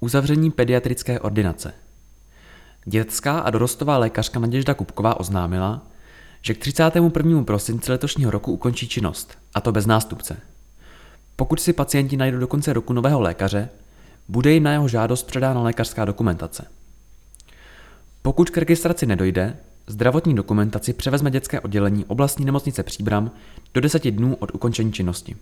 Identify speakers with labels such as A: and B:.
A: Uzavření pediatrické ordinace. Dětská a dorostová lékařka Naděžda Kupková oznámila, že k 31. prosinci letošního roku ukončí činnost, a to bez nástupce. Pokud si pacienti najdou do konce roku nového lékaře, bude jim na jeho žádost předána lékařská dokumentace. Pokud k registraci nedojde, zdravotní dokumentaci převezme dětské oddělení oblastní nemocnice Příbram do 10 dnů od ukončení činnosti.